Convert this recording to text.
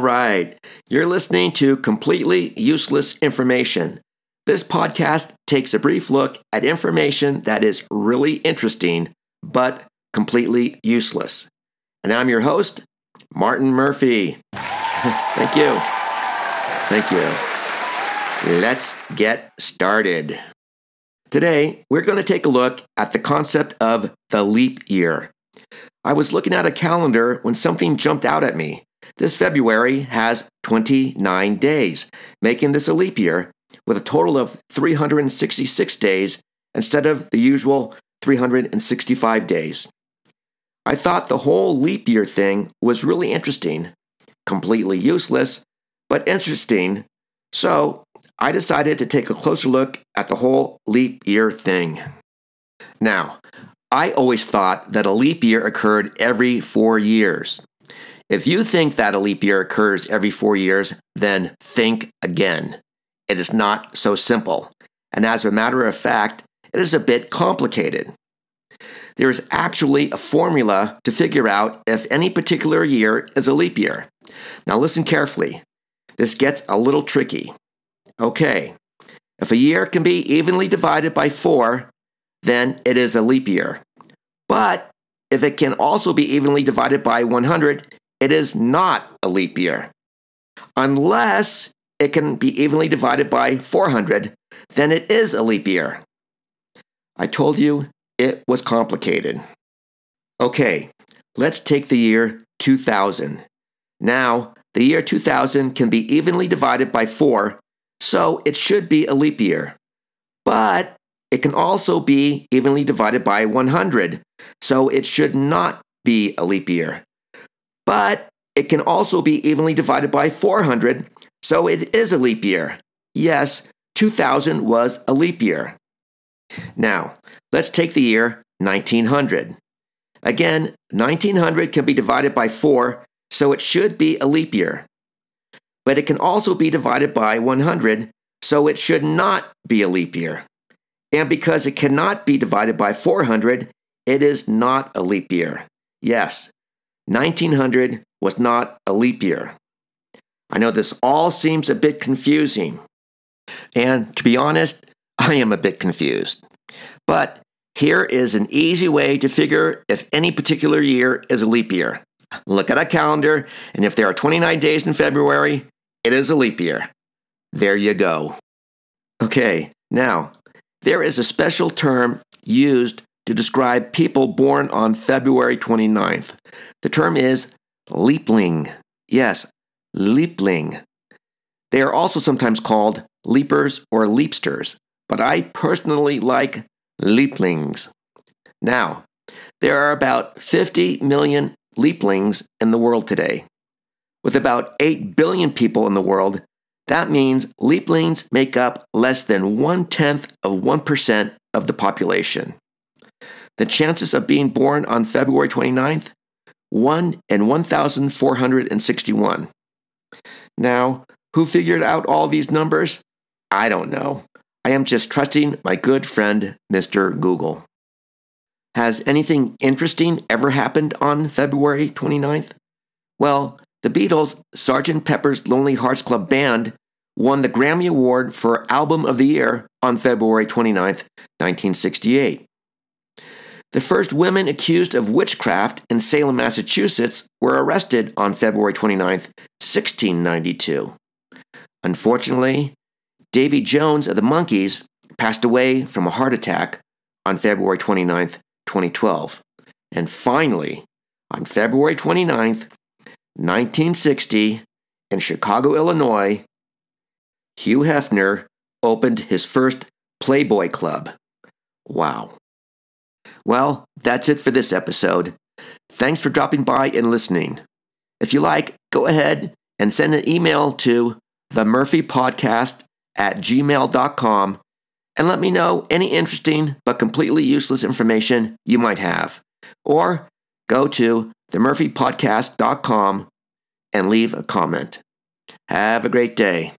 right. You're listening to Completely Useless Information. This podcast takes a brief look at information that is really interesting, but completely useless. And I'm your host, Martin Murphy. Thank you. Thank you. Let's get started. Today, we're going to take a look at the concept of the leap year. I was looking at a calendar when something jumped out at me. This February has 29 days, making this a leap year with a total of 366 days instead of the usual 365 days. I thought the whole leap year thing was really interesting, completely useless, but interesting, so I decided to take a closer look at the whole leap year thing. Now, I always thought that a leap year occurred every four years. If you think that a leap year occurs every four years, then think again. It is not so simple. And as a matter of fact, it is a bit complicated. There is actually a formula to figure out if any particular year is a leap year. Now, listen carefully. This gets a little tricky. Okay, if a year can be evenly divided by four, then it is a leap year. But if it can also be evenly divided by 100, it is not a leap year. Unless it can be evenly divided by 400, then it is a leap year. I told you it was complicated. Okay, let's take the year 2000. Now, the year 2000 can be evenly divided by 4, so it should be a leap year. But it can also be evenly divided by 100, so it should not be a leap year. But it can also be evenly divided by 400, so it is a leap year. Yes, 2000 was a leap year. Now, let's take the year 1900. Again, 1900 can be divided by 4, so it should be a leap year. But it can also be divided by 100, so it should not be a leap year. And because it cannot be divided by 400, it is not a leap year. Yes, 1900 was not a leap year. I know this all seems a bit confusing. And to be honest, I am a bit confused. But here is an easy way to figure if any particular year is a leap year. Look at a calendar, and if there are 29 days in February, it is a leap year. There you go. Okay, now there is a special term used to describe people born on February 29th. The term is leapling. Yes, leapling. They are also sometimes called leapers or leapsters, but I personally like leaplings. Now, there are about 50 million leaplings in the world today. With about 8 billion people in the world, that means leaplings make up less than one tenth of 1% of the population. The chances of being born on February 29th? 1 in 1,461. Now, who figured out all these numbers? I don't know. I am just trusting my good friend, Mr. Google. Has anything interesting ever happened on February 29th? Well, the Beatles' Sgt. Pepper's Lonely Hearts Club Band won the Grammy Award for Album of the Year on February 29, 1968. The first women accused of witchcraft in Salem, Massachusetts were arrested on February 29, 1692. Unfortunately, Davy Jones of the Monkees passed away from a heart attack on February 29, 2012. And finally, on February 29, 1960, in Chicago, Illinois, Hugh Hefner opened his first Playboy Club. Wow. Well, that's it for this episode. Thanks for dropping by and listening. If you like, go ahead and send an email to the Murphy Podcast at gmail.com and let me know any interesting but completely useless information you might have. Or go to themurphypodcast.com and leave a comment. Have a great day.